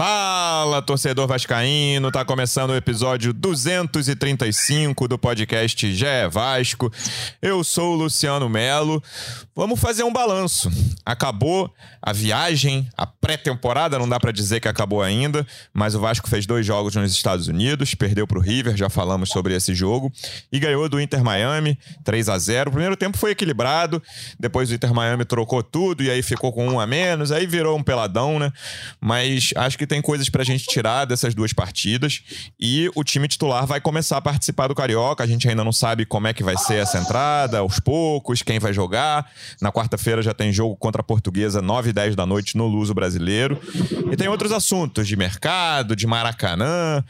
Fala, torcedor vascaíno, tá começando o episódio 235 do podcast Gé Vasco. Eu sou o Luciano Melo. Vamos fazer um balanço. Acabou a viagem, a pré-temporada, não dá para dizer que acabou ainda, mas o Vasco fez dois jogos nos Estados Unidos, perdeu pro River, já falamos sobre esse jogo, e ganhou do Inter Miami 3 a 0. O primeiro tempo foi equilibrado, depois o Inter Miami trocou tudo e aí ficou com um a menos, aí virou um peladão, né? Mas acho que tem coisas pra gente tirar dessas duas partidas e o time titular vai começar a participar do Carioca. A gente ainda não sabe como é que vai ser essa entrada, aos poucos, quem vai jogar. Na quarta-feira já tem jogo contra a Portuguesa, 9 e 10 da noite no Luso Brasileiro. E tem outros assuntos de mercado, de Maracanã.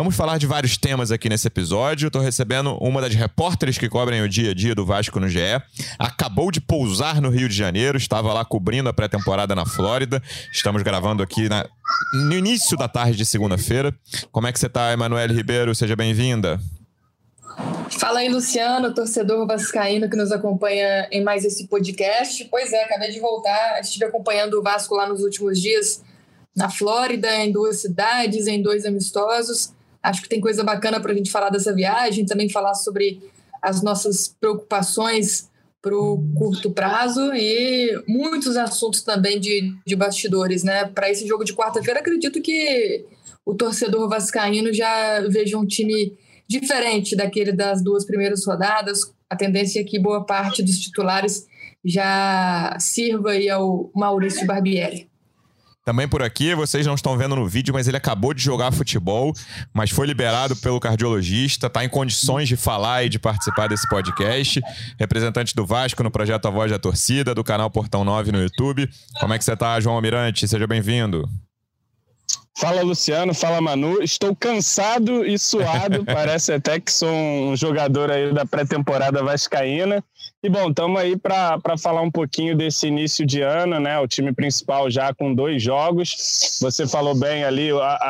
Vamos falar de vários temas aqui nesse episódio. Estou recebendo uma das repórteres que cobrem o dia a dia do Vasco no GE. Acabou de pousar no Rio de Janeiro, estava lá cobrindo a pré-temporada na Flórida. Estamos gravando aqui na... no início da tarde de segunda-feira. Como é que você está, Emanuele Ribeiro? Seja bem-vinda. Fala aí, Luciano, torcedor vascaíno que nos acompanha em mais esse podcast. Pois é, acabei de voltar, estive acompanhando o Vasco lá nos últimos dias na Flórida, em duas cidades, em dois amistosos. Acho que tem coisa bacana para a gente falar dessa viagem, também falar sobre as nossas preocupações para o curto prazo e muitos assuntos também de, de bastidores, né? Para esse jogo de quarta-feira, acredito que o torcedor vascaíno já veja um time diferente daquele das duas primeiras rodadas. A tendência é que boa parte dos titulares já sirva aí ao Maurício Barbieri. Também por aqui, vocês não estão vendo no vídeo, mas ele acabou de jogar futebol, mas foi liberado pelo cardiologista, está em condições de falar e de participar desse podcast. Representante do Vasco no projeto A Voz da Torcida, do canal Portão 9 no YouTube. Como é que você está, João Almirante? Seja bem-vindo. Fala Luciano, fala Manu. Estou cansado e suado. Parece até que sou um jogador aí da pré-temporada vascaína. E bom, estamos aí para falar um pouquinho desse início de ano, né? O time principal já com dois jogos. Você falou bem ali,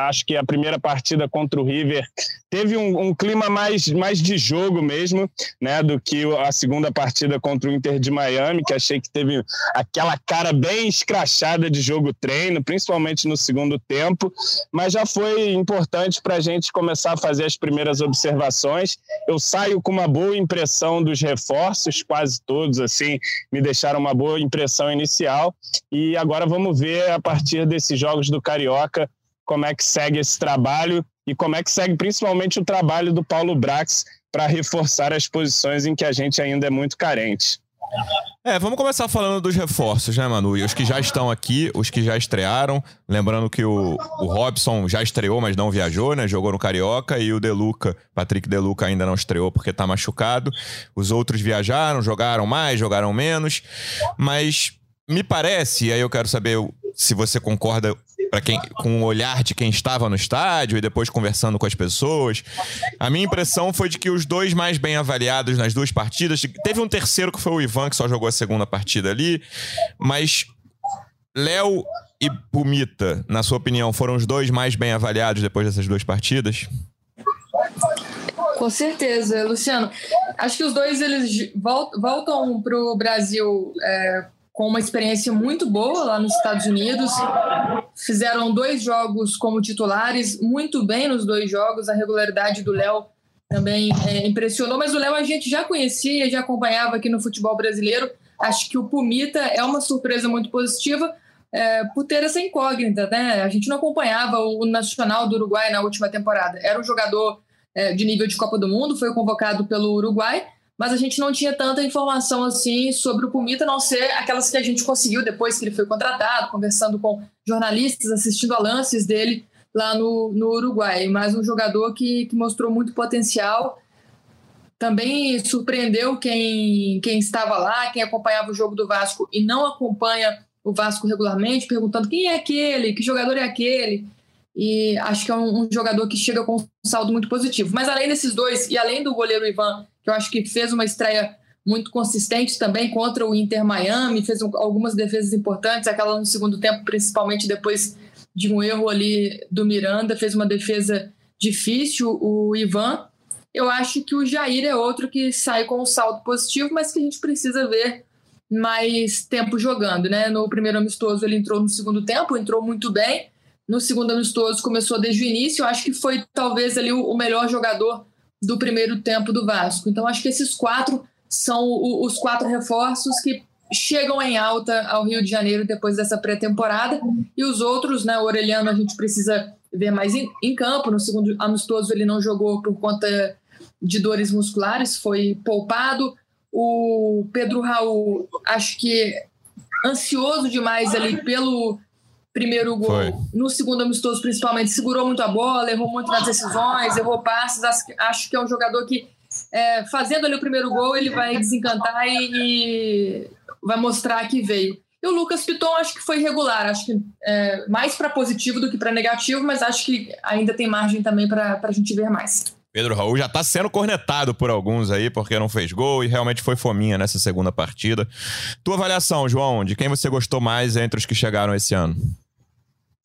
acho que a primeira partida contra o River teve um, um, clima mais, mais de jogo mesmo, né? Do que a segunda partida contra o Inter de Miami, que achei que teve aquela cara bem escrachada de jogo treino, principalmente no segundo tempo. Mas já foi importante para a gente começar a fazer as primeiras observações. Eu saio com uma boa impressão dos reforços, quase todos, assim, me deixaram uma boa impressão inicial. E agora vamos ver, a partir desses jogos do Carioca, como é que segue esse trabalho e como é que segue principalmente o trabalho do Paulo Brax para reforçar as posições em que a gente ainda é muito carente. É, vamos começar falando dos reforços, né, Manu? E os que já estão aqui, os que já estrearam. Lembrando que o, o Robson já estreou, mas não viajou, né? Jogou no Carioca. E o Deluca, Patrick Deluca, ainda não estreou porque tá machucado. Os outros viajaram, jogaram mais, jogaram menos. Mas me parece, e aí eu quero saber se você concorda para quem com o olhar de quem estava no estádio e depois conversando com as pessoas. A minha impressão foi de que os dois mais bem avaliados nas duas partidas, teve um terceiro que foi o Ivan que só jogou a segunda partida ali, mas Léo e Pumita, na sua opinião, foram os dois mais bem avaliados depois dessas duas partidas? Com certeza, Luciano. Acho que os dois eles voltam para o Brasil é, com uma experiência muito boa lá nos Estados Unidos. Fizeram dois jogos como titulares, muito bem nos dois jogos. A regularidade do Léo também é, impressionou, mas o Léo a gente já conhecia, já acompanhava aqui no futebol brasileiro. Acho que o Pumita é uma surpresa muito positiva é, por ter essa incógnita, né? A gente não acompanhava o Nacional do Uruguai na última temporada. Era um jogador é, de nível de Copa do Mundo, foi convocado pelo Uruguai, mas a gente não tinha tanta informação assim sobre o Pumita, a não ser aquelas que a gente conseguiu depois que ele foi contratado, conversando com jornalistas, assistindo a lances dele lá no, no Uruguai. Mas um jogador que, que mostrou muito potencial. Também surpreendeu quem, quem estava lá, quem acompanhava o jogo do Vasco e não acompanha o Vasco regularmente, perguntando quem é aquele, que jogador é aquele. E acho que é um, um jogador que chega com um saldo muito positivo. Mas além desses dois, e além do goleiro Ivan, que eu acho que fez uma estreia muito consistente também contra o Inter Miami, fez algumas defesas importantes, aquela no segundo tempo, principalmente depois de um erro ali do Miranda, fez uma defesa difícil, o Ivan. Eu acho que o Jair é outro que sai com um saldo positivo, mas que a gente precisa ver mais tempo jogando, né? No primeiro amistoso ele entrou no segundo tempo, entrou muito bem. No segundo amistoso começou desde o início. Eu acho que foi talvez ali o melhor jogador do primeiro tempo do Vasco. Então acho que esses quatro são os quatro reforços que chegam em alta ao Rio de Janeiro depois dessa pré-temporada. E os outros, né? O Orelhano a gente precisa ver mais em, em, campo. No segundo amistoso ele não jogou por conta de dores musculares, foi poupado. O Pedro Raul, acho que ansioso demais ali pelo primeiro gol. Foi. No segundo amistoso, principalmente, segurou muito a bola, errou muito nas decisões, errou passes. Acho que é um jogador que, é, fazendo ali o primeiro gol, ele vai desencantar e, e vai mostrar que veio. E o Lucas Piton acho que foi regular, acho que é, mais para positivo do que para negativo, mas acho que ainda tem margem também para a gente ver mais. Pedro Raul já tá sendo cornetado por alguns aí porque não fez gol e realmente foi fominha nessa segunda partida. Tua avaliação, João, de quem você gostou mais entre os que chegaram esse ano?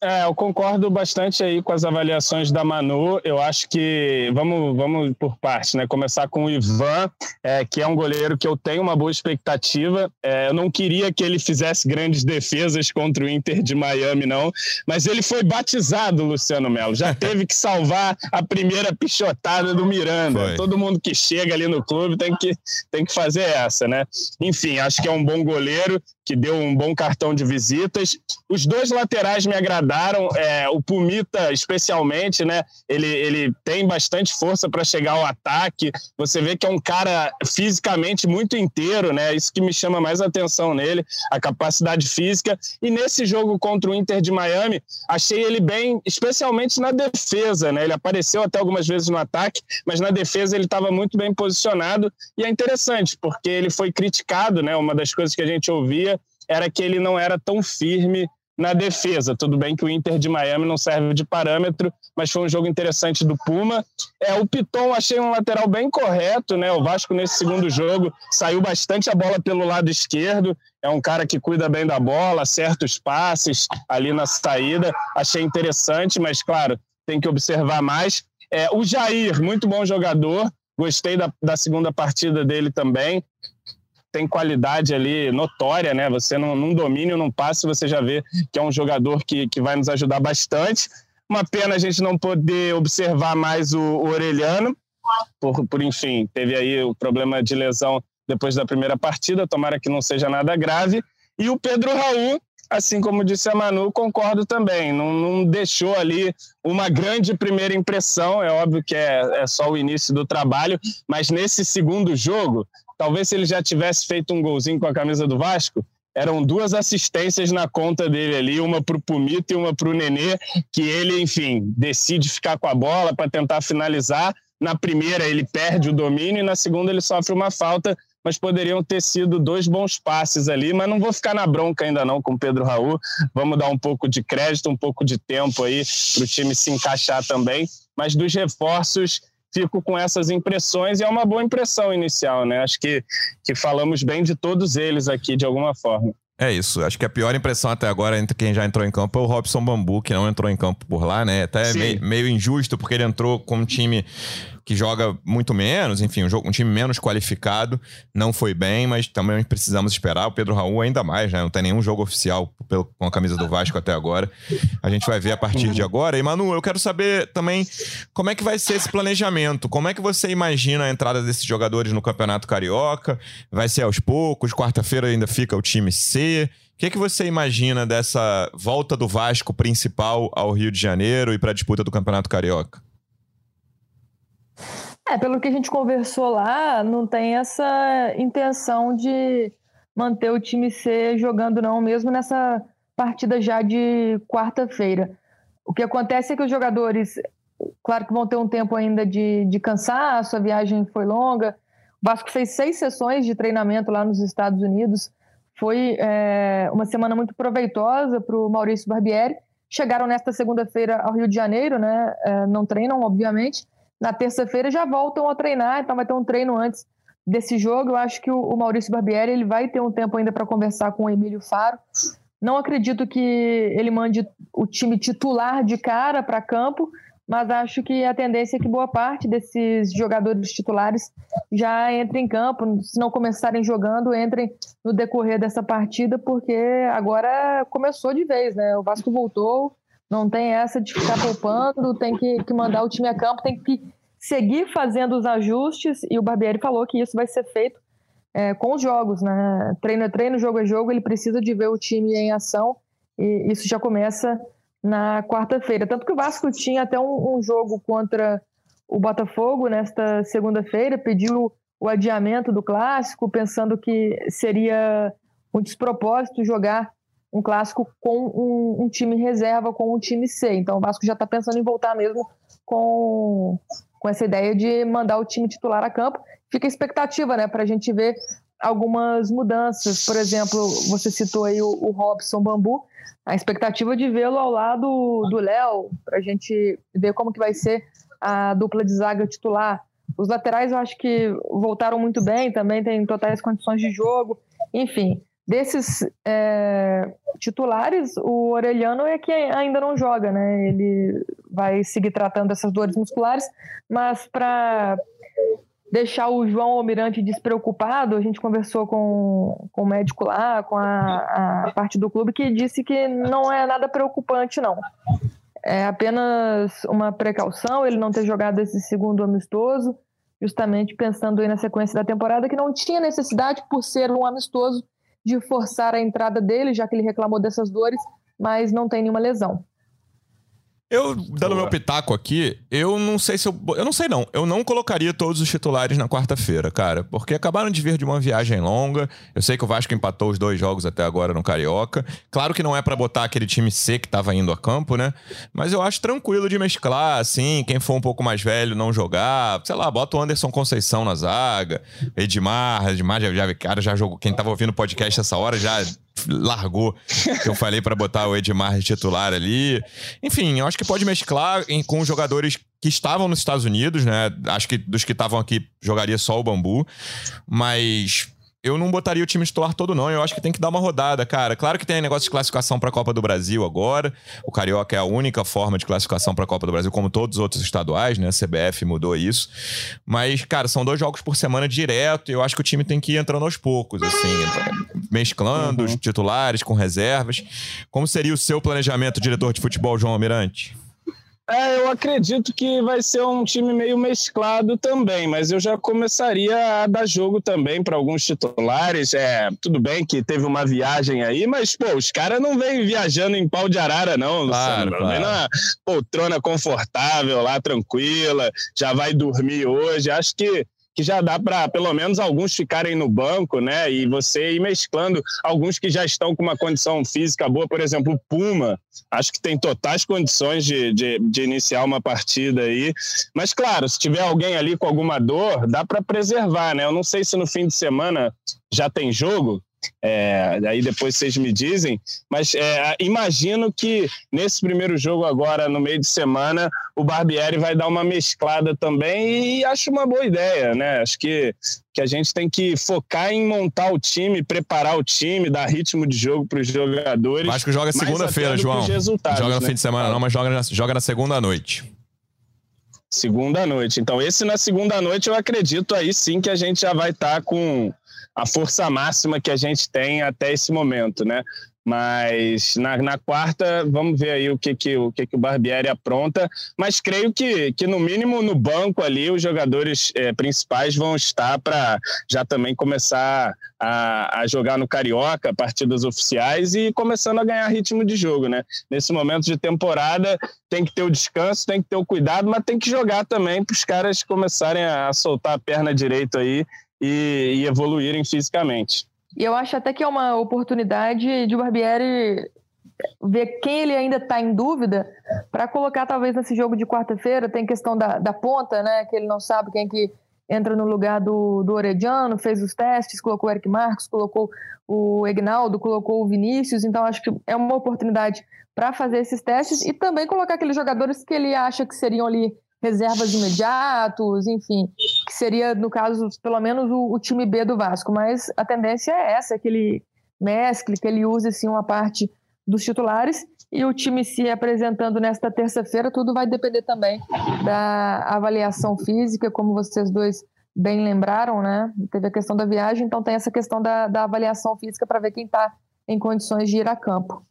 É, eu concordo bastante aí com as avaliações da Manu. Eu acho que vamos, vamos por parte, né? Começar com o Ivan, é, que é um goleiro que eu tenho uma boa expectativa. É, eu não queria que ele fizesse grandes defesas contra o Inter de Miami, não, mas ele foi batizado, Luciano Melo. Já teve que salvar a primeira pichotada do Miranda. Foi. Todo mundo que chega ali no clube tem que, tem que fazer essa, né? Enfim, acho que é um bom goleiro que deu um bom cartão de visitas. Os dois laterais me agradaram, é, o Pumita especialmente, né? Ele, ele tem bastante força para chegar ao ataque. Você vê que é um cara fisicamente muito inteiro, né? Isso que me chama mais atenção nele, a capacidade física. E nesse jogo contra o Inter de Miami, achei ele bem, especialmente na defesa, né? Ele apareceu até algumas vezes no ataque, mas na defesa ele estava muito bem posicionado. E é interessante, porque ele foi criticado, né? Uma das coisas que a gente ouvia era que ele não era tão firme na defesa. Tudo bem que o Inter de Miami não serve de parâmetro, mas foi um jogo interessante do Puma. É, o Piton achei um lateral bem correto, né? O Vasco nesse segundo jogo saiu bastante a bola pelo lado esquerdo. É um cara que cuida bem da bola, acerta os passes ali na saída. Achei interessante, mas claro, tem que observar mais. É, o Jair, muito bom jogador. Gostei da, da segunda partida dele também tem qualidade ali notória, né? Você não, num domínio, num passe, você já vê que é um jogador que, que vai nos ajudar bastante. Uma pena a gente não poder observar mais o, o Orelhano, por, por enfim, teve aí o problema de lesão depois da primeira partida, tomara que não seja nada grave. E o Pedro Raul, assim como disse a Manu, concordo também. Não, não, deixou ali uma grande primeira impressão. É óbvio que é, é, só o início do trabalho, mas nesse segundo jogo, Talvez se ele já tivesse feito um golzinho com a camisa do Vasco, eram duas assistências na conta dele ali, uma para o Pumito e uma para o Nenê, que ele, enfim, decide ficar com a bola para tentar finalizar. Na primeira ele perde o domínio e na segunda ele sofre uma falta, mas poderiam ter sido dois bons passes ali, mas não vou ficar na bronca ainda não com o Pedro Raul. Vamos dar um pouco de crédito, um pouco de tempo aí para o time se encaixar também. Mas dos reforços, fico com essas impressões e é uma boa impressão inicial, né? Acho que, que falamos bem de todos eles aqui de alguma forma. É isso. Acho que a pior impressão até agora entre quem já entrou em campo é o Robson Bambu, que não entrou em campo por lá, né? Até meio, meio, injusto, porque ele entrou com um time que joga muito menos, enfim, um, jogo, um time menos qualificado, não foi bem, mas também precisamos esperar. O Pedro Raul ainda mais, né? Não tem nenhum jogo oficial pelo, com a camisa do Vasco até agora. A gente vai ver a partir de agora. E, Manu, eu quero saber também como é que vai ser esse planejamento. Como é que você imagina a entrada desses jogadores no Campeonato Carioca? Vai ser aos poucos? Quarta-feira ainda fica o time C? O que, é que você imagina dessa volta do Vasco principal ao Rio de Janeiro e para a disputa do Campeonato Carioca? É, pelo que a gente conversou lá, não tem essa intenção de manter o time C jogando, não, mesmo nessa partida já de quarta-feira. O que acontece é que os jogadores, claro que vão ter um tempo ainda de, de cansaço, a viagem foi longa. O Vasco fez seis sessões de treinamento lá nos Estados Unidos. Foi é, uma semana muito proveitosa para o Maurício Barbieri. Chegaram nesta segunda-feira ao Rio de Janeiro, né? É, não treinam, obviamente na terça-feira já voltam a treinar, então vai ter um treino antes desse jogo. Eu acho que o, Maurício Barbieri ele vai ter um tempo ainda para conversar com o Emílio Faro Não acredito que ele mande o time titular de cara para campo, mas acho que a tendência é que boa parte desses jogadores titulares já entrem em campo, se não começarem jogando, entrem no decorrer dessa partida, porque agora começou de vez, né? O Vasco voltou, não tem essa de ficar poupando, tem que, que mandar o time a campo, tem que seguir fazendo os ajustes, e o Barbieri falou que isso vai ser feito é, com os jogos, né? Treino é treino, jogo é jogo, ele precisa de ver o time em ação, e isso já começa na quarta-feira. Tanto que o Vasco tinha até um, um jogo contra o Botafogo nesta segunda-feira, pediu o adiamento do clássico, pensando que seria um despropósito jogar um clássico com um, um time reserva, com um time C. Então o Vasco já está pensando em voltar mesmo com, com essa ideia de mandar o time titular a campo. Fica a expectativa, né, para a gente ver algumas mudanças. Por exemplo, você citou aí o, o Robson Bambu, a expectativa de vê-lo ao lado do Léo, para a gente ver como que vai ser a dupla de zaga titular. Os laterais eu acho que voltaram muito bem, também tem totais condições de jogo. Enfim, desses é, titulares, o Orelhano é que ainda não joga, né? Ele vai seguir tratando essas dores musculares, mas para deixar o João Almirante despreocupado, a gente conversou com, com o médico lá, com a, a parte do clube, que disse que não é nada preocupante, não. É apenas uma precaução ele não ter jogado esse segundo amistoso, justamente pensando aí na sequência da temporada, que não tinha necessidade, por ser um amistoso, de forçar a entrada dele, já que ele reclamou dessas dores, mas não tem nenhuma lesão. Eu, dando Boa. meu pitaco aqui, eu não sei se eu. Eu não sei, não. Eu não colocaria todos os titulares na quarta-feira, cara. Porque acabaram de vir de uma viagem longa. Eu sei que o Vasco empatou os dois jogos até agora no Carioca. Claro que não é para botar aquele time C que tava indo a campo, né? Mas eu acho tranquilo de mesclar, assim. Quem for um pouco mais velho não jogar. Sei lá, bota o Anderson Conceição na zaga. Edmar, Edmar já, já, cara, já jogou. Quem tava ouvindo o podcast essa hora já largou que eu falei para botar o Edmar titular ali. Enfim, eu acho que pode mesclar em, com jogadores que estavam nos Estados Unidos, né? Acho que dos que estavam aqui jogaria só o Bambu, mas eu não botaria o time titular todo, não. Eu acho que tem que dar uma rodada, cara. Claro que tem negócio de classificação para a Copa do Brasil agora. O Carioca é a única forma de classificação para a Copa do Brasil, como todos os outros estaduais, né? A CBF mudou isso. Mas, cara, são dois jogos por semana direto. E eu acho que o time tem que ir entrando aos poucos, assim, mesclando uhum. os titulares com reservas. Como seria o seu planejamento, diretor de futebol, João Almirante? É, eu acredito que vai ser um time meio mesclado também, mas eu já começaria a dar jogo também para alguns titulares. É, tudo bem que teve uma viagem aí, mas pô, os caras não vêm viajando em pau de arara, não, Luciano. Claro, Vem na poltrona confortável lá, tranquila, já vai dormir hoje. Acho que que já dá para pelo menos alguns ficarem no banco, né? E você ir mesclando alguns que já estão com uma condição física boa, por exemplo, o Puma, acho que tem totais condições de, de, de iniciar uma partida aí. Mas, claro, se tiver alguém ali com alguma dor, dá para preservar, né? Eu não sei se no fim de semana já tem jogo, é, aí depois vocês me dizem, mas é, imagino que nesse primeiro jogo agora, no meio de semana, o Barbieri vai dar uma mesclada também e acho uma boa ideia, né? Acho que, que a gente tem que focar em montar o time, preparar o time, dar ritmo de jogo para os jogadores. Acho que joga segunda-feira, João. Joga no né? fim de semana não, mas joga na, joga na segunda noite. Segunda noite. Então, esse na segunda noite eu acredito aí sim que a gente já vai estar tá com a força máxima que a gente tem até esse momento, né? Mas na, na, quarta, vamos ver aí o que, que, o, que, que o Barbieri apronta. Mas creio que, que, no mínimo, no banco ali, os jogadores é, principais vão estar para já também começar a, a, jogar no Carioca, partidas oficiais, e começando a ganhar ritmo de jogo, né? Nesse momento de temporada, tem que ter o descanso, tem que ter o cuidado, mas tem que jogar também para os caras começarem a soltar a perna direito aí e, e evoluírem fisicamente. E eu acho até que é uma oportunidade de o Barbieri ver quem ele ainda está em dúvida para colocar talvez nesse jogo de quarta-feira. Tem questão da, da ponta, né? Que ele não sabe quem que entra no lugar do, do Orediano, fez os testes, colocou o Eric Marcos, colocou o Egnaldo, colocou o Vinícius. Então acho que é uma oportunidade para fazer esses testes e também colocar aqueles jogadores que ele acha que seriam ali reservas imediatos, enfim, que seria, no caso, pelo menos o, o, time B do Vasco. Mas a tendência é essa, que ele mescle, que ele use assim, uma parte dos titulares e o time se apresentando nesta terça-feira, tudo vai depender também da avaliação física, como vocês dois bem lembraram, né? Teve a questão da viagem, então tem essa questão da, da avaliação física para ver quem está em condições de ir a campo.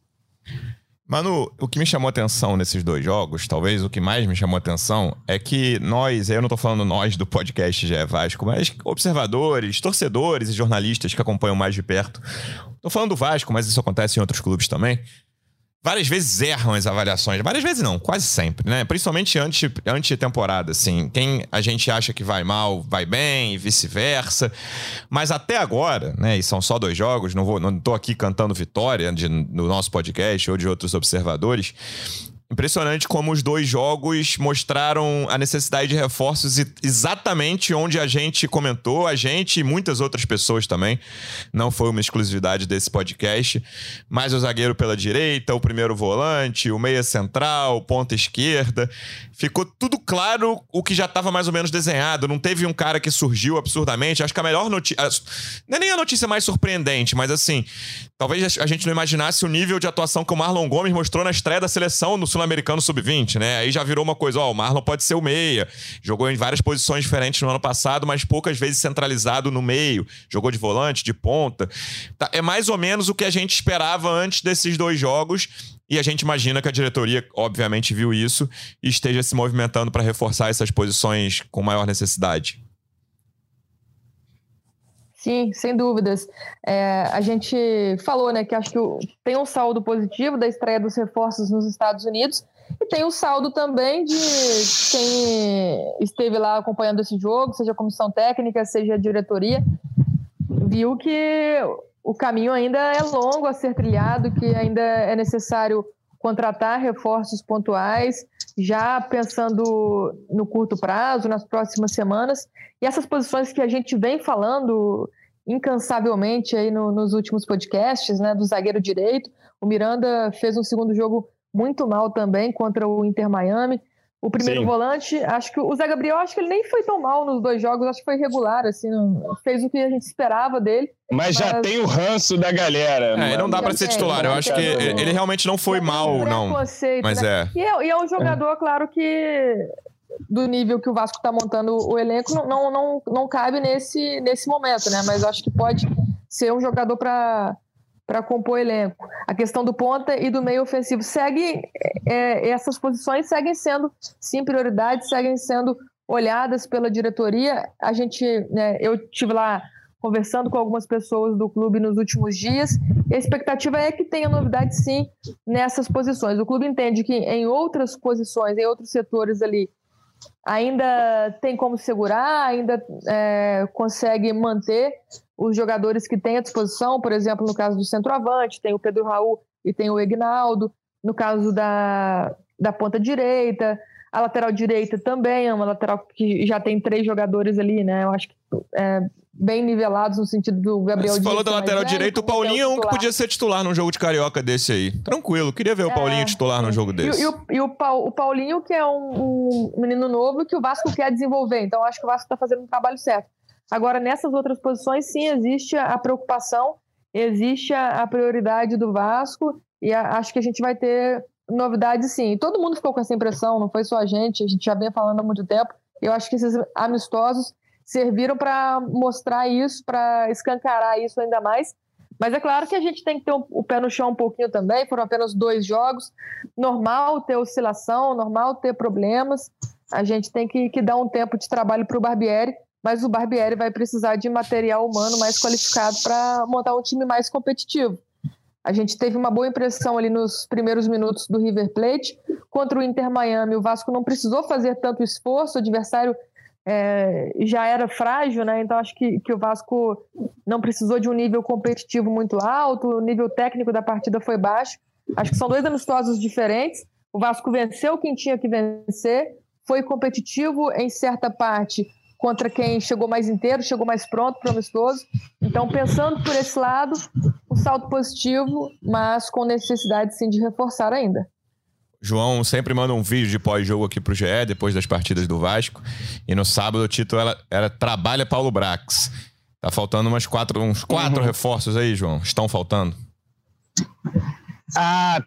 Manu, o que me chamou atenção nesses dois jogos, talvez o que mais me chamou atenção, é que nós, eu não estou falando nós do podcast GE Vasco, mas observadores, torcedores e jornalistas que acompanham mais de perto. Estou falando do Vasco, mas isso acontece em outros clubes também várias vezes erram as avaliações. Várias vezes não, quase sempre, né? Principalmente antes, antes de temporada, assim. Quem a gente acha que vai mal, vai bem, e vice-versa. Mas até agora, né? E são só dois jogos, não vou, não tô aqui cantando vitória de, no nosso podcast ou de outros observadores. Impressionante como os dois jogos mostraram a necessidade de reforços exatamente onde a gente comentou, a gente e muitas outras pessoas também. Não foi uma exclusividade desse podcast. Mas o zagueiro pela direita, o primeiro volante, o meia central, ponta esquerda. Ficou tudo claro o que já estava mais ou menos desenhado. Não teve um cara que surgiu absurdamente. Acho que a melhor notícia. Não é nem a notícia mais surpreendente, mas assim, talvez a gente não imaginasse o nível de atuação que o Marlon Gomes mostrou na estreia da seleção no Sul-Americano Sub-20, né? Aí já virou uma coisa, ó, o Marlon pode ser o meia. Jogou em várias posições diferentes no ano passado, mas poucas vezes centralizado no meio. Jogou de volante, de ponta. Tá, é mais ou menos o que a gente esperava antes desses dois jogos. E a gente imagina que a diretoria, obviamente, viu isso e esteja se movimentando para reforçar essas posições com maior necessidade. Sim, sem dúvidas. É, a gente falou, né, que acho que tem um saldo positivo da estreia dos reforços nos Estados Unidos e tem o um saldo também de quem esteve lá acompanhando esse jogo, seja a comissão técnica, seja a diretoria, viu que o caminho ainda é longo a ser trilhado, que ainda é necessário contratar reforços pontuais, já pensando no curto prazo, nas próximas semanas. E essas posições que a gente vem falando incansavelmente aí no, nos últimos podcasts, né, do zagueiro direito. O Miranda fez um segundo jogo muito mal também contra o Inter Miami. O primeiro Sim. volante, acho que o Zé Gabriel, acho que ele nem foi tão mal nos dois jogos, acho que foi regular, assim, fez o que a gente esperava dele. Mas, mas... já tem o ranço da galera. É, não dá para ser titular, eu acho que ele realmente não foi mal, não. Mas né? é. E, é. e é um jogador, é. claro, que do nível que o Vasco está montando o elenco não, não, não, não cabe nesse, nesse momento, né? Mas acho que pode ser um jogador para para compor elenco. A questão do ponta e do meio ofensivo segue é, essas posições seguem sendo sim prioridades, seguem sendo olhadas pela diretoria. A gente, né, eu tive lá conversando com algumas pessoas do clube nos últimos dias. a expectativa é que tenha novidade sim nessas posições. O clube entende que em outras posições, em outros setores ali, ainda tem como segurar, ainda é, consegue manter os jogadores que tem à disposição, por exemplo, no caso do centroavante, tem o Pedro Raul e tem o Egnaldo, no caso da, da ponta direita, a lateral direita também é uma lateral que já tem três jogadores ali, né? Eu acho que é, bem nivelados no sentido do Gabriel Você falou da lateral direita, o Paulinho é um que podia ser titular num jogo de carioca desse aí. Tranquilo, queria ver o é, Paulinho titular num jogo desse. E, e, o, e o, o, Paulinho, que é um, um, menino novo que o Vasco quer desenvolver, então acho que o Vasco está fazendo um trabalho certo. Agora, nessas outras posições, sim, existe a preocupação, existe a, a prioridade do Vasco e a, acho que a gente vai ter novidades sim. Todo mundo ficou com essa impressão, não foi só a gente, a gente já vem falando há muito tempo. Eu acho que esses amistosos serviram para mostrar isso, para escancarar isso ainda mais. Mas é claro que a gente tem que ter o pé no chão um pouquinho também. Foram apenas dois jogos. Normal ter oscilação, normal ter problemas. A gente tem que, que dar um tempo de trabalho para o Barbieri mas o Barbieri vai precisar de material humano mais qualificado para montar um time mais competitivo. A gente teve uma boa impressão ali nos primeiros minutos do River Plate. Contra o Inter Miami, o Vasco não precisou fazer tanto esforço, o adversário é, já era frágil, né? Então acho que, que o Vasco não precisou de um nível competitivo muito alto, o nível técnico da partida foi baixo. Acho que são dois amistosos diferentes. O Vasco venceu quem tinha que vencer, foi competitivo em certa parte, contra quem chegou mais inteiro, chegou mais pronto para amistoso. Então, pensando por esse lado, um salto positivo, mas com necessidade sim de reforçar ainda. João sempre manda um vídeo de pós-jogo aqui pro GE, depois das partidas do Vasco. E no sábado o título era, era Trabalha Paulo Brax. Tá faltando umas quatro, uns quatro uhum. reforços aí, João. Estão faltando? Ah,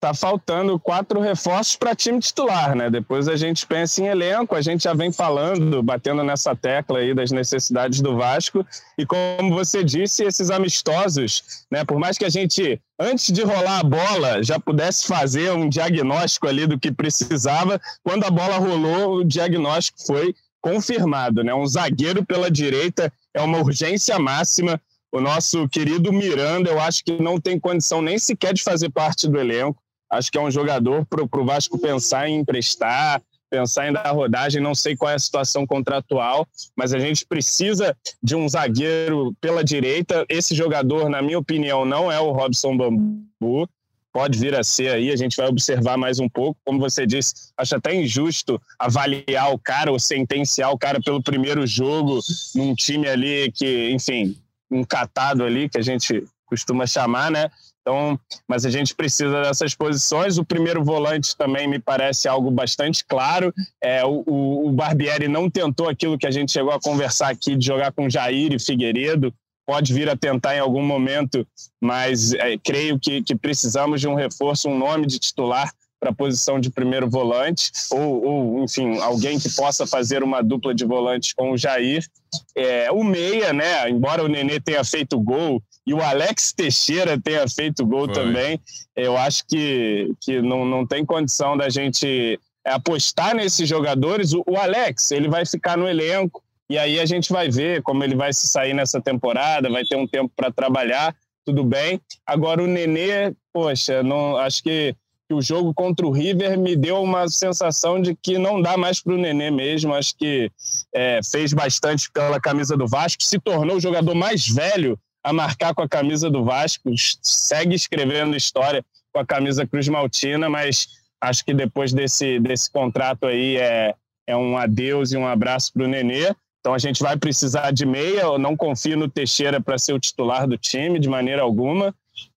tá faltando quatro reforços para time titular, né? Depois a gente pensa em elenco, a gente já vem falando, batendo nessa tecla aí das necessidades do Vasco. E como você disse, esses amistosos, né? Por mais que a gente, antes de rolar a bola, já pudesse fazer um diagnóstico ali do que precisava, quando a bola rolou, o diagnóstico foi confirmado, né? Um zagueiro pela direita é uma urgência máxima. O nosso querido Miranda, eu acho que não tem condição nem sequer de fazer parte do elenco. Acho que é um jogador para o Vasco pensar em emprestar, pensar em dar rodagem. Não sei qual é a situação contratual, mas a gente precisa de um zagueiro pela direita. Esse jogador, na minha opinião, não é o Robson Bambu. Pode vir a ser aí, a gente vai observar mais um pouco. Como você disse, acho até injusto avaliar o cara ou sentenciar o cara pelo primeiro jogo num time ali que, enfim, um catado ali, que a gente costuma chamar, né? Então, mas a gente precisa dessas posições. O primeiro volante também me parece algo bastante claro. É, o, o Barbieri não tentou aquilo que a gente chegou a conversar aqui de jogar com Jair e Figueiredo. Pode vir a tentar em algum momento, mas é, creio que, que precisamos de um reforço, um nome de titular para a posição de primeiro volante, ou, ou, enfim, alguém que possa fazer uma dupla de volantes com o Jair. É, o Meia, né? Embora o Nenê tenha feito gol e o Alex Teixeira tenha feito gol Foi. também, eu acho que, que não, não tem condição da gente apostar nesses jogadores. O, o Alex, ele vai ficar no elenco, e aí a gente vai ver como ele vai se sair nessa temporada, vai ter um tempo para trabalhar, tudo bem. Agora o Nenê, poxa, não, acho que que o jogo contra o River me deu uma sensação de que não dá mais para o Nenê mesmo. Acho que é, fez bastante pela camisa do Vasco, se tornou o jogador mais velho a marcar com a camisa do Vasco, segue escrevendo história com a camisa Cruz Maltina, mas acho que depois desse, desse contrato aí é, é um adeus e um abraço para o Nenê. Então a gente vai precisar de meia. Eu não confio no Teixeira para ser o titular do time de maneira alguma.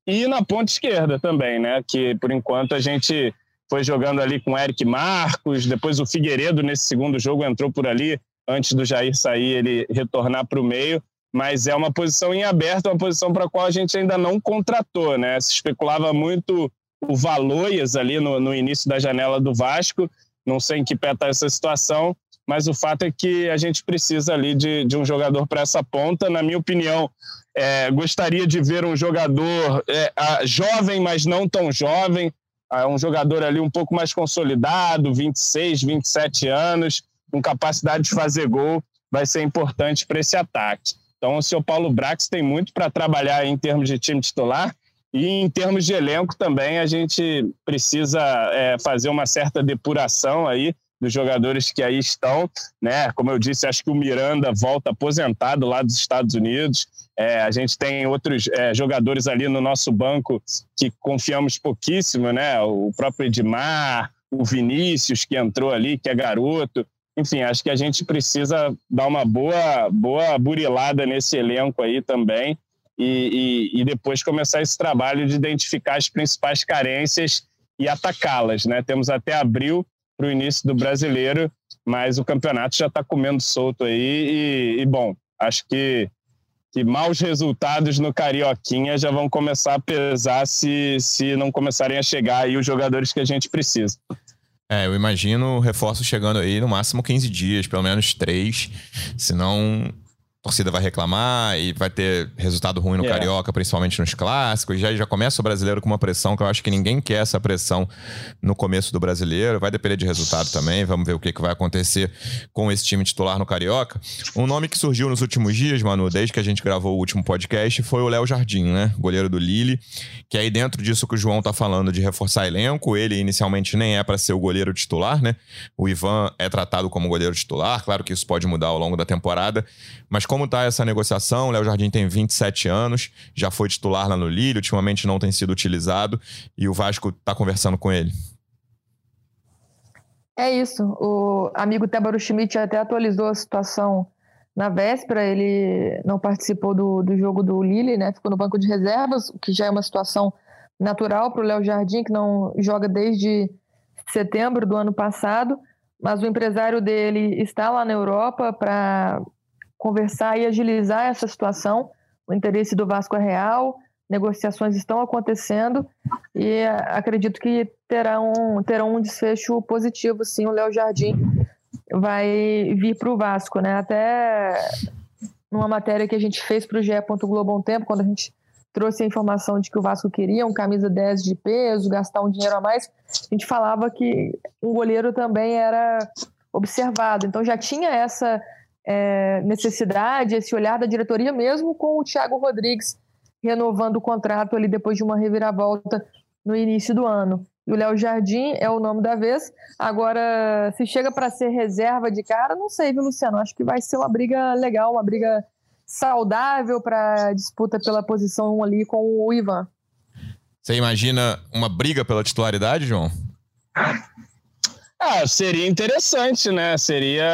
E na ponta esquerda também, né? Que por enquanto a gente foi jogando ali com Eric Marcos, depois o Figueiredo nesse segundo jogo entrou por ali, antes do Jair sair, ele retornar para o meio. Mas é uma posição em aberto, uma posição para a qual a gente ainda não contratou, né? Se especulava muito o Valoias ali no, no início da janela do Vasco, não sei em que pé está essa situação, mas o fato é que a gente precisa ali de, de um jogador para essa ponta. Na minha opinião, é, gostaria de ver um jogador é, jovem, mas não tão jovem, um jogador ali um pouco mais consolidado, 26, 27 anos, com capacidade de fazer gol, vai ser importante para esse ataque. Então, o seu Paulo Brax tem muito para trabalhar em termos de time titular e em termos de elenco também a gente precisa é, fazer uma certa depuração aí dos jogadores que aí estão, né? Como eu disse, acho que o Miranda volta aposentado lá dos Estados Unidos. É, a gente tem outros é, jogadores ali no nosso banco que confiamos pouquíssimo, né? O próprio Edmar, o Vinícius que entrou ali, que é garoto. Enfim, acho que a gente precisa dar uma boa, boa burilada nesse elenco aí também e, e, e depois começar esse trabalho de identificar as principais carências e atacá-las, né? Temos até abril para o início do brasileiro, mas o campeonato já está comendo solto aí. E, e, bom, acho que, que maus resultados no Carioquinha já vão começar a pesar se, se não começarem a chegar aí os jogadores que a gente precisa. É, eu imagino reforço chegando aí no máximo 15 dias, pelo menos 3. Senão torcida vai reclamar e vai ter resultado ruim no. É. Carioca, principalmente nos clássicos. Já, já começa o brasileiro com uma pressão que eu acho que ninguém quer essa pressão no começo do brasileiro. Vai depender de resultado também. Vamos ver o que, que vai acontecer com esse time titular no Carioca. Um nome que surgiu nos últimos dias, Manu, desde que a gente gravou o último podcast, foi o Léo Jardim, né? Goleiro do Lille. Que aí dentro disso que o João tá falando de reforçar elenco, ele inicialmente nem é para ser o goleiro titular, né? O Ivan é tratado como goleiro titular. Claro que isso pode mudar ao longo da temporada. Mas como está essa negociação? Léo Jardim tem 27 anos, já foi titular lá no Lille, ultimamente não tem sido utilizado e o Vasco está conversando com ele. É isso. O amigo Tébaro Schmidt até atualizou a situação na véspera. Ele não participou do, do jogo do Lille, né? Ficou no banco de reservas, o que já é uma situação natural para o Léo Jardim, que não joga desde setembro do ano passado. Mas o empresário dele está lá na Europa para conversar e agilizar essa situação. O interesse do Vasco é real, negociações estão acontecendo e acredito que terão, terão um desfecho positivo, sim. O Léo Jardim vai vir para o Vasco, né? Até numa matéria que a gente fez para o GE. Globo um tempo, quando a gente trouxe a informação de que o Vasco queria um camisa 10 de peso, gastar um dinheiro a mais, a gente falava que um goleiro também era observado. Então já tinha essa é, necessidade, esse olhar da diretoria, mesmo com o Thiago Rodrigues renovando o contrato ali depois de uma reviravolta no início do ano. E o Léo Jardim é o nome da vez. Agora, se chega para ser reserva de cara, não sei, viu, Luciano? Acho que vai ser uma briga legal, uma briga saudável para disputa pela posição ali com o Ivan. Você imagina uma briga pela titularidade, João? Ah, seria interessante, né? Seria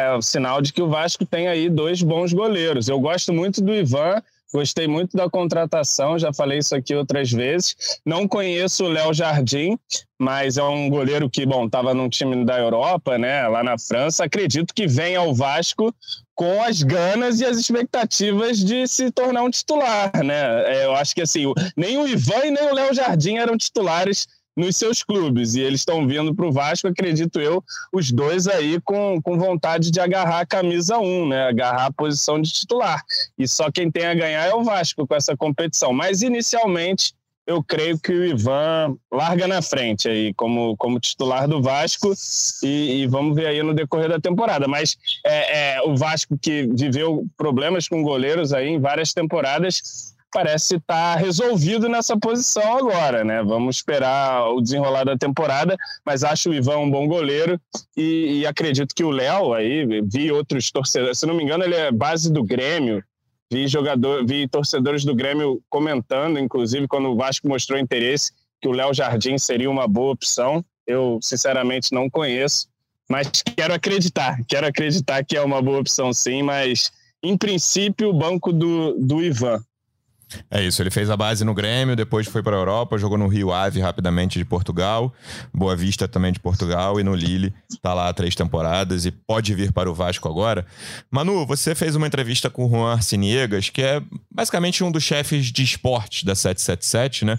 é, o sinal de que o Vasco tem aí dois bons goleiros. Eu gosto muito do Ivan, gostei muito da contratação, já falei isso aqui outras vezes. Não conheço o Léo Jardim, mas é um goleiro que, bom, estava num time da Europa, né, lá na França. Acredito que vem ao Vasco com as ganas e as expectativas de se tornar um titular, né? É, eu acho que assim, nem o Ivan e nem o Léo Jardim eram titulares nos seus clubes. E eles estão vindo para o Vasco, acredito eu, os dois aí com, com vontade de agarrar a camisa 1, né? agarrar a posição de titular. E só quem tem a ganhar é o Vasco com essa competição. Mas inicialmente. Eu creio que o Ivan larga na frente aí como, como titular do Vasco e, e vamos ver aí no decorrer da temporada. Mas é, é, o Vasco que viveu problemas com goleiros aí em várias temporadas parece estar tá resolvido nessa posição agora, né? Vamos esperar o desenrolar da temporada, mas acho o Ivan um bom goleiro e, e acredito que o Léo aí, vi outros torcedores, se não me engano, ele é base do Grêmio. Vi jogador, vi torcedores do Grêmio comentando, inclusive quando o Vasco mostrou interesse, que o Léo Jardim seria uma boa opção. Eu sinceramente não conheço, mas quero acreditar, quero acreditar que é uma boa opção sim, mas em princípio o banco do, do Ivan. É isso, ele fez a base no Grêmio, depois foi para a Europa, jogou no Rio Ave rapidamente de Portugal, Boa Vista também de Portugal e no Lille, tá lá há três temporadas e pode vir para o Vasco agora. Manu, você fez uma entrevista com o Juan Arciniegas, que é basicamente um dos chefes de esportes da 777, né?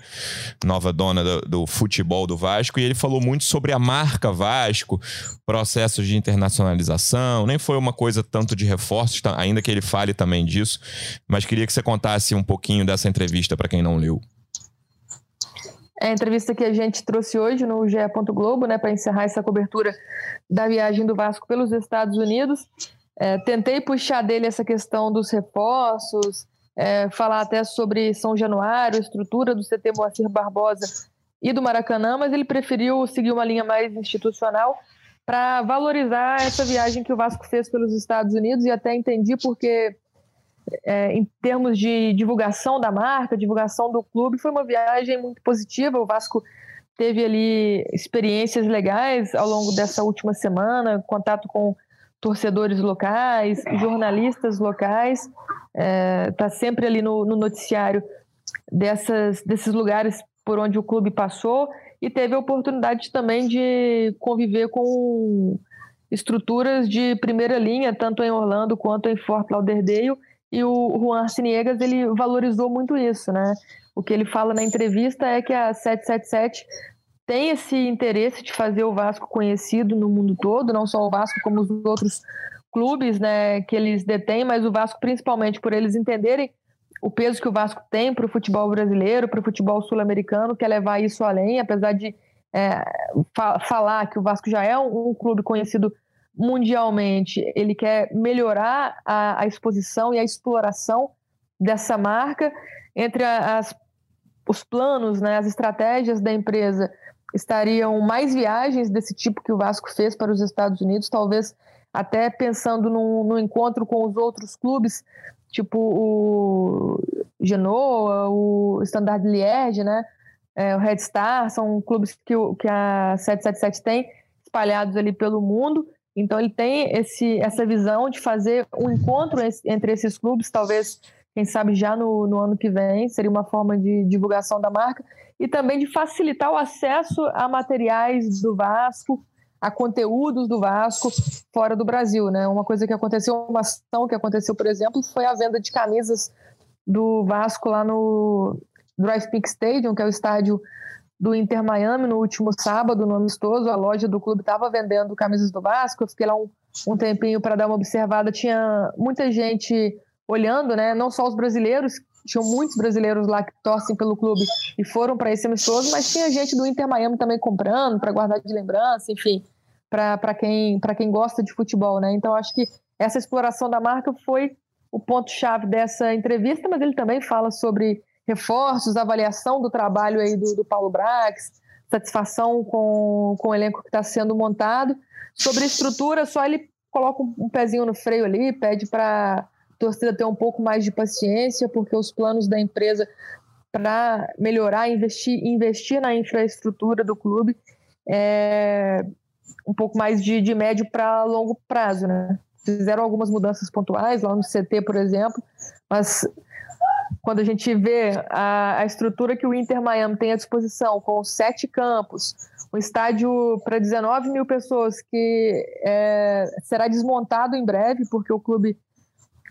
Nova dona do, do futebol do Vasco, e ele falou muito sobre a marca Vasco, processos de internacionalização, nem foi uma coisa tanto de reforços, tá? ainda que ele fale também disso, mas queria que você contasse um pouquinho pouquinho dessa entrevista para quem não leu. É a entrevista que a gente trouxe hoje no GE. Globo, né, para encerrar essa cobertura da viagem do Vasco pelos Estados Unidos. É, tentei puxar dele essa questão dos reforços, é, falar até sobre São Januário, estrutura do CT Moacir Barbosa e do Maracanã, mas ele preferiu seguir uma linha mais institucional para valorizar essa viagem que o Vasco fez pelos Estados Unidos e até entendi porque é, em termos de divulgação da marca, divulgação do clube, foi uma viagem muito positiva. O Vasco teve ali experiências legais ao longo dessa última semana, contato com torcedores locais, jornalistas locais, está é, sempre ali no, no noticiário dessas, desses lugares por onde o clube passou e teve a oportunidade também de conviver com estruturas de primeira linha, tanto em Orlando quanto em Fort Lauderdale, e o Juan Arciniegas, ele valorizou muito isso, né? O que ele fala na entrevista é que a 777 tem esse interesse de fazer o Vasco conhecido no mundo todo, não só o Vasco como os outros clubes, né, que eles detêm, mas o Vasco principalmente por eles entenderem o peso que o Vasco tem para o futebol brasileiro, para o futebol sul-americano, quer levar isso além, apesar de é, fa falar que o Vasco já é um, um clube conhecido mundialmente, ele quer melhorar a, a exposição e a exploração dessa marca. Entre as, os planos, né, as estratégias da empresa, estariam mais viagens desse tipo que o Vasco fez para os Estados Unidos, talvez até pensando no, no encontro com os outros clubes, tipo o Genoa, o Standard Liège, né? É, o Red Star, são clubes que, que a 777 tem espalhados ali pelo mundo. Então ele tem esse, essa visão de fazer um encontro entre esses clubes, talvez, quem sabe já no, no ano que vem, seria uma forma de divulgação da marca, e também de facilitar o acesso a materiais do Vasco, a conteúdos do Vasco fora do Brasil, né? Uma coisa que aconteceu, uma ação que aconteceu, por exemplo, foi a venda de camisas do Vasco lá no Drive Pink Stadium, que é o estádio do Inter Miami no último sábado, no amistoso. A loja do clube estava vendendo camisas do Vasco. Eu fiquei lá um, um tempinho para dar uma observada. Tinha muita gente olhando, né? Não só os brasileiros, tinham muitos brasileiros lá que torcem pelo clube e foram para esse amistoso, mas tinha gente do Inter Miami também comprando para guardar de lembrança, enfim, para quem, quem gosta de futebol, né? Então acho que essa exploração da marca foi o ponto-chave dessa entrevista, mas ele também fala sobre reforços, avaliação do trabalho aí do, do Paulo Brax, satisfação com, com o elenco que está sendo montado. Sobre estrutura, só ele coloca um, pezinho no freio ali, pede para torcida ter um pouco mais de paciência, porque os planos da empresa para melhorar, investir, investir na infraestrutura do clube é um pouco mais de, de médio para longo prazo, né? Fizeram algumas mudanças pontuais lá no CT, por exemplo, mas quando a gente vê a, a estrutura que o Inter Miami tem à disposição, com sete campos, um estádio para 19 mil pessoas que é, será desmontado em breve, porque o clube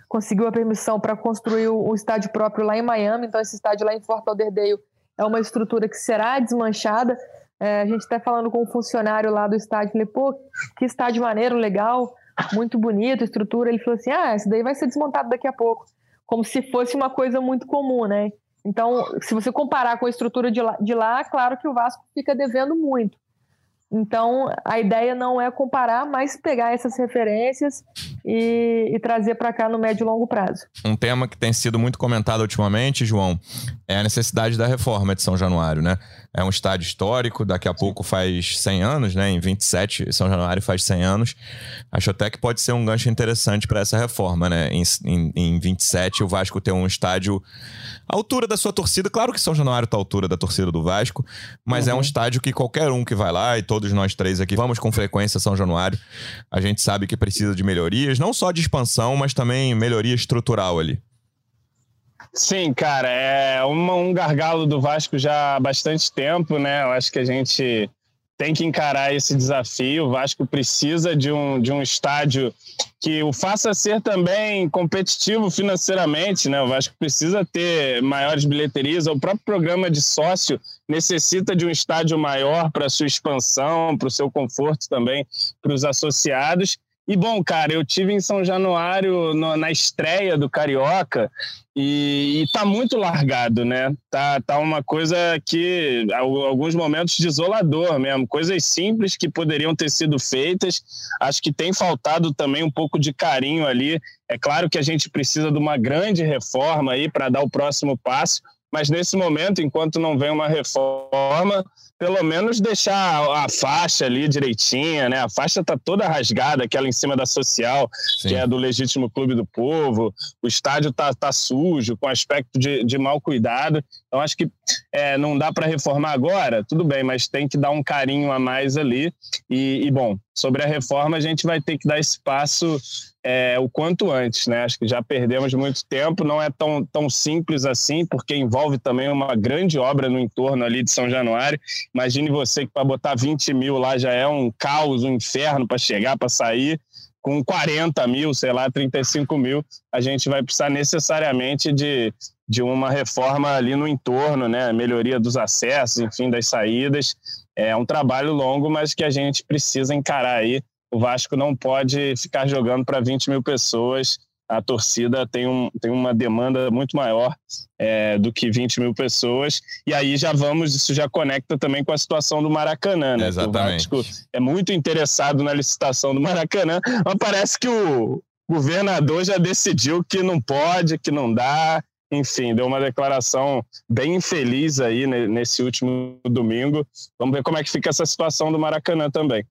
conseguiu a permissão para construir o, estádio próprio lá em Miami, então esse estádio lá em Fort Lauderdale é uma estrutura que será desmanchada. É, a gente está falando com um funcionário lá do estádio, falei, pô, que estádio maneiro, legal, muito bonito, estrutura. Ele falou assim, ah, esse daí vai ser desmontado daqui a pouco, como se fosse uma coisa muito comum, né? Então, se você comparar com a estrutura de lá, de lá claro que o Vasco fica devendo muito. Então, a ideia não é comparar, mas pegar essas referências e, e trazer para cá no médio e longo prazo. Um tema que tem sido muito comentado ultimamente, João, é a necessidade da reforma de São Januário, né? É um estádio histórico, daqui a pouco faz 100 anos, né? Em 27, São Januário faz 100 anos. Acho até que pode ser um gancho interessante para essa reforma, né? Em, em, em 27, o Vasco tem um estádio à altura da sua torcida. Claro que São Januário está à altura da torcida do Vasco, mas uhum. é um uhum. estádio que qualquer um que vai lá, e todos nós três aqui vamos com frequência a São Januário, a gente sabe que precisa de melhorias, não só de expansão, mas também melhoria estrutural ali. Sim, cara, é uma, um gargalo do Vasco já há bastante tempo, né? Eu acho que a gente tem que encarar esse desafio. O Vasco precisa de um, de um estádio que o faça ser também competitivo financeiramente, né? O Vasco precisa ter maiores bilheterias. O próprio programa de sócio necessita de um estádio maior para sua expansão, para o seu conforto também para os associados. E bom, cara, eu tive em São Januário no, na estreia do Carioca e, e tá muito largado, né? Tá, tá uma coisa que, alguns momentos, desolador mesmo. Coisas simples que poderiam ter sido feitas. Acho que tem faltado também um pouco de carinho ali. É claro que a gente precisa de uma grande reforma aí para dar o próximo passo, mas nesse momento, enquanto não vem uma reforma, pelo menos deixar a faixa ali direitinha, né? A faixa tá toda rasgada, aquela em cima da social, Sim. que é do Legítimo Clube do Povo. O estádio tá, tá sujo, com aspecto de, de mau cuidado. Então, acho que é, não dá para reformar agora, tudo bem, mas tem que dar um carinho a mais ali. E, e bom, sobre a reforma, a gente vai ter que dar esse passo é, o quanto antes, né? Acho que já perdemos muito tempo, não é tão, tão simples assim, porque envolve também uma grande obra no entorno ali de São Januário. Imagine você que para botar 20 mil lá já é um caos, um inferno para chegar, para sair. Com 40 mil, sei lá, 35 mil, a gente vai precisar necessariamente de, de uma reforma ali no entorno, né? Melhoria dos acessos, enfim, das saídas. É um trabalho longo, mas que a gente precisa encarar aí o Vasco não pode ficar jogando para 20 mil pessoas. A torcida tem, um, tem uma demanda muito maior é, do que 20 mil pessoas. E aí já vamos, isso já conecta também com a situação do Maracanã. Né? Exatamente. O Vasco é muito interessado na licitação do Maracanã, mas parece que o governador já decidiu que não pode, que não dá. Enfim, deu uma declaração bem infeliz aí nesse último domingo. Vamos ver como é que fica essa situação do Maracanã também.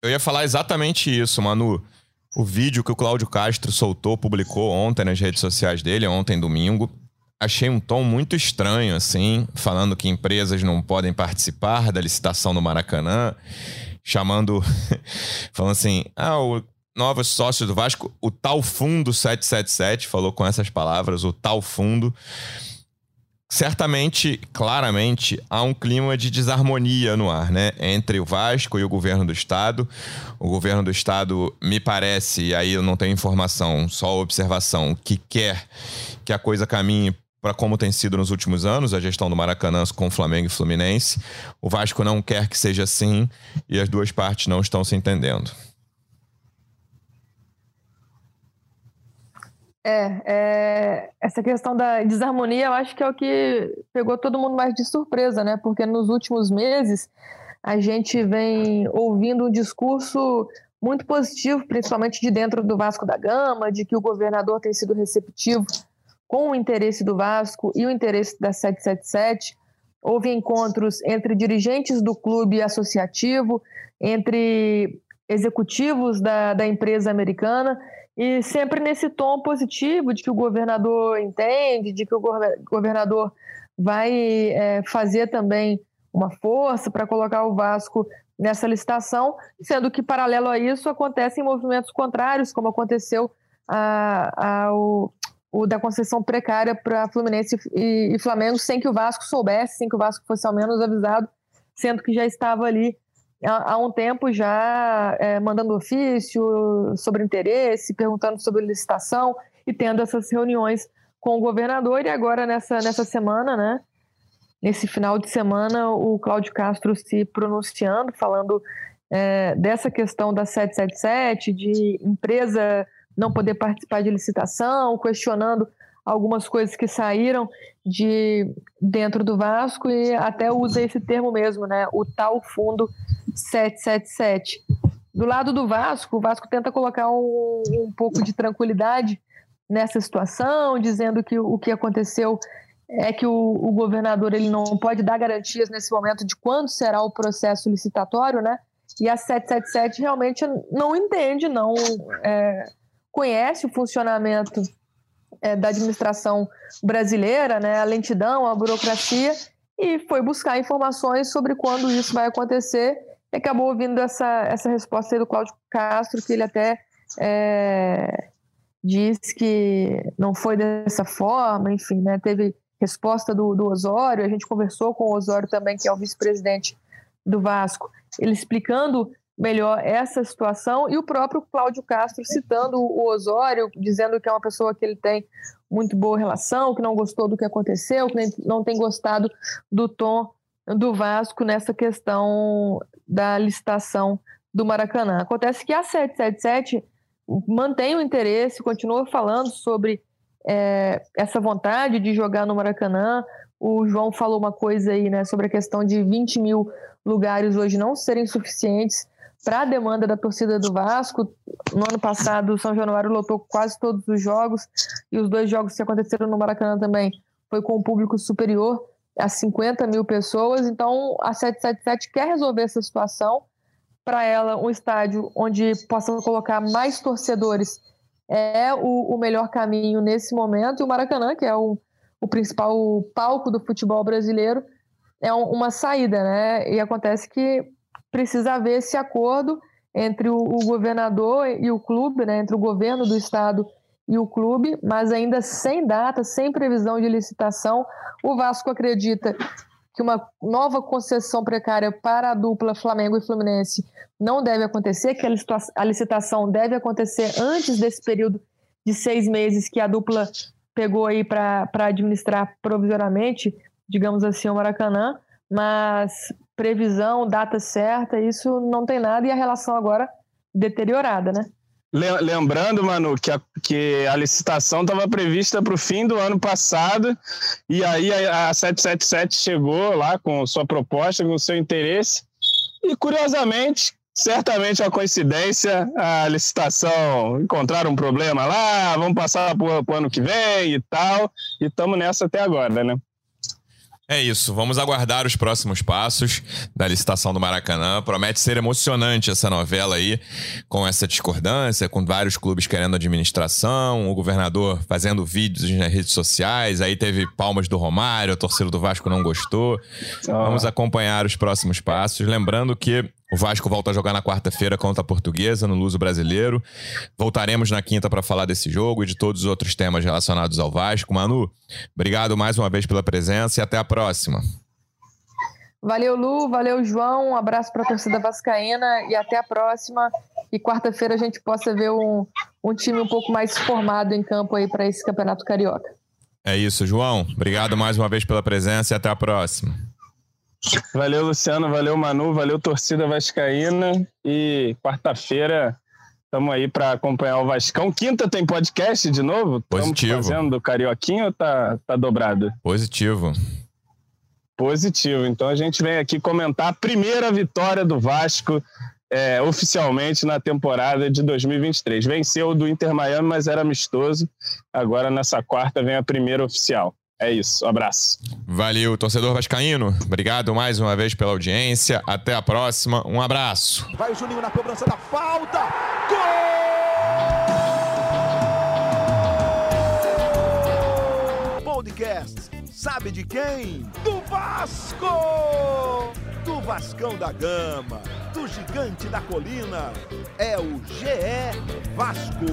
Eu ia falar exatamente isso, Manu. O vídeo que o Cláudio Castro soltou, publicou ontem nas redes sociais dele, ontem domingo, achei um tom muito estranho, assim, falando que empresas não podem participar da licitação do Maracanã, chamando, falando assim, ah, o novos sócios do Vasco, o tal fundo 777, falou com essas palavras, o tal fundo certamente, claramente, há um clima de desarmonia no ar, né? Entre o Vasco e o governo do estado. O governo do estado, me parece, e aí eu não tenho informação, só observação, que quer que a coisa caminhe para como tem sido nos últimos anos, a gestão do Maracanã com Flamengo e Fluminense. O Vasco não quer que seja assim e as duas partes não estão se entendendo. É, é, essa questão da desarmonia, eu acho que é o que pegou todo mundo mais de surpresa, né? Porque nos últimos meses a gente vem ouvindo um discurso muito positivo, principalmente de dentro do Vasco da Gama, de que o governador tem sido receptivo com o interesse do Vasco e o interesse da 777. Houve encontros entre dirigentes do clube associativo, entre executivos da, da empresa americana e sempre nesse tom positivo de que o governador entende, de que o governador vai é, fazer também uma força para colocar o Vasco nessa licitação, sendo que, paralelo a isso, acontecem movimentos contrários, como aconteceu a, a, o, o, da concessão precária para Fluminense e, e Flamengo, sem que o Vasco soubesse, sem que o Vasco fosse ao menos avisado, sendo que já estava ali há um tempo já é, mandando ofício sobre interesse, perguntando sobre licitação e tendo essas reuniões com o governador. E agora, nessa, nessa semana, né, nesse final de semana, o Cláudio Castro se pronunciando, falando é, dessa questão da 777, de empresa não poder participar de licitação, questionando algumas coisas que saíram de dentro do Vasco e até usa esse termo mesmo, né? O tal fundo 777. Do lado do Vasco, o Vasco tenta colocar um, um pouco de tranquilidade nessa situação, dizendo que o que aconteceu é que o, o, governador ele não pode dar garantias nesse momento de quando será o processo licitatório, né? E a 777 realmente não entende, não é, conhece o funcionamento é, da administração brasileira, né, a lentidão, a burocracia, e foi buscar informações sobre quando isso vai acontecer e acabou ouvindo essa, essa resposta aí do Cláudio Castro, que ele até é, diz que não foi dessa forma, enfim, né, teve resposta do, do Osório, a gente conversou com o Osório também, que é o vice-presidente do Vasco, ele explicando melhor essa situação e o próprio Cláudio Castro citando o Osório, dizendo que é uma pessoa que ele tem muito boa relação, que não gostou do que aconteceu, que não tem gostado do tom do Vasco nessa questão da licitação do Maracanã. Acontece que a 777 mantém o interesse, continua falando sobre é, essa vontade de jogar no Maracanã. O João falou uma coisa aí, né, sobre a questão de 20 mil lugares hoje não serem suficientes para a demanda da torcida do Vasco. No ano passado, o São Januário lotou quase todos os jogos, e os dois jogos que aconteceram no Maracanã também foi com um público superior a 50 mil pessoas. Então, a 777 quer resolver essa situação. Para ela, um estádio onde possa colocar mais torcedores é o, o, melhor caminho nesse momento. E o Maracanã, que é o, o principal palco do futebol brasileiro, é um, uma saída, né? E acontece que precisa haver esse acordo entre o, o governador e o clube, né, entre o governo do estado e o clube, mas ainda sem data, sem previsão de licitação. O Vasco acredita que uma nova concessão precária para a dupla Flamengo e Fluminense não deve acontecer, que a licitação deve acontecer antes desse período de seis meses que a dupla pegou aí para administrar provisoriamente, digamos assim, o Maracanã, mas previsão, data certa, isso não tem nada e a relação agora deteriorada, né? Lembrando, Manu, que a, que a licitação estava prevista para o fim do ano passado, e aí a, a 777 chegou lá com sua proposta, com seu interesse, e curiosamente, certamente a coincidência, a licitação encontraram um problema lá, vamos passar para o ano que vem e tal, e estamos nessa até agora, né? É isso, vamos aguardar os próximos passos da licitação do Maracanã. Promete ser emocionante essa novela aí, com essa discordância, com vários clubes querendo administração, o governador fazendo vídeos nas redes sociais, aí teve palmas do Romário, a torcida do Vasco não gostou. Vamos acompanhar os próximos passos. Lembrando que O Vasco volta a jogar na quarta-feira contra a Portuguesa, no Luso Brasileiro. Voltaremos na quinta para falar desse jogo e de todos os outros temas relacionados ao Vasco. Manu, obrigado mais uma vez pela presença e até a próxima. Valeu, Lu. Valeu, João. Um abraço para a torcida vascaína e até a próxima. E quarta-feira a gente possa ver um, um time um pouco mais formado em campo aí para esse Campeonato Carioca. É isso, João. Obrigado mais uma vez pela presença e até a próxima. Valeu, Luciano. Valeu, Manu. Valeu, torcida vascaína. E quarta-feira estamos aí para acompanhar o Vascão. Quinta tem podcast de novo? Positivo. Estamos fazendo do Carioquinho ou tá, tá dobrado? Positivo. Positivo. Então a gente vem aqui comentar a primeira vitória do Vasco é, oficialmente na temporada de 2023. Venceu do Inter Miami, mas era amistoso. Agora nessa quarta vem a primeira oficial. É isso, um abraço. Valeu, torcedor vascaíno. Obrigado mais uma vez pela audiência. Até a próxima. Um abraço. Vai o Juninho na cobrança da falta. Gol! Podcast. Sabe de quem? Do Vasco! Do Vascão da Gama, do Gigante da Colina. É o GE Vasco.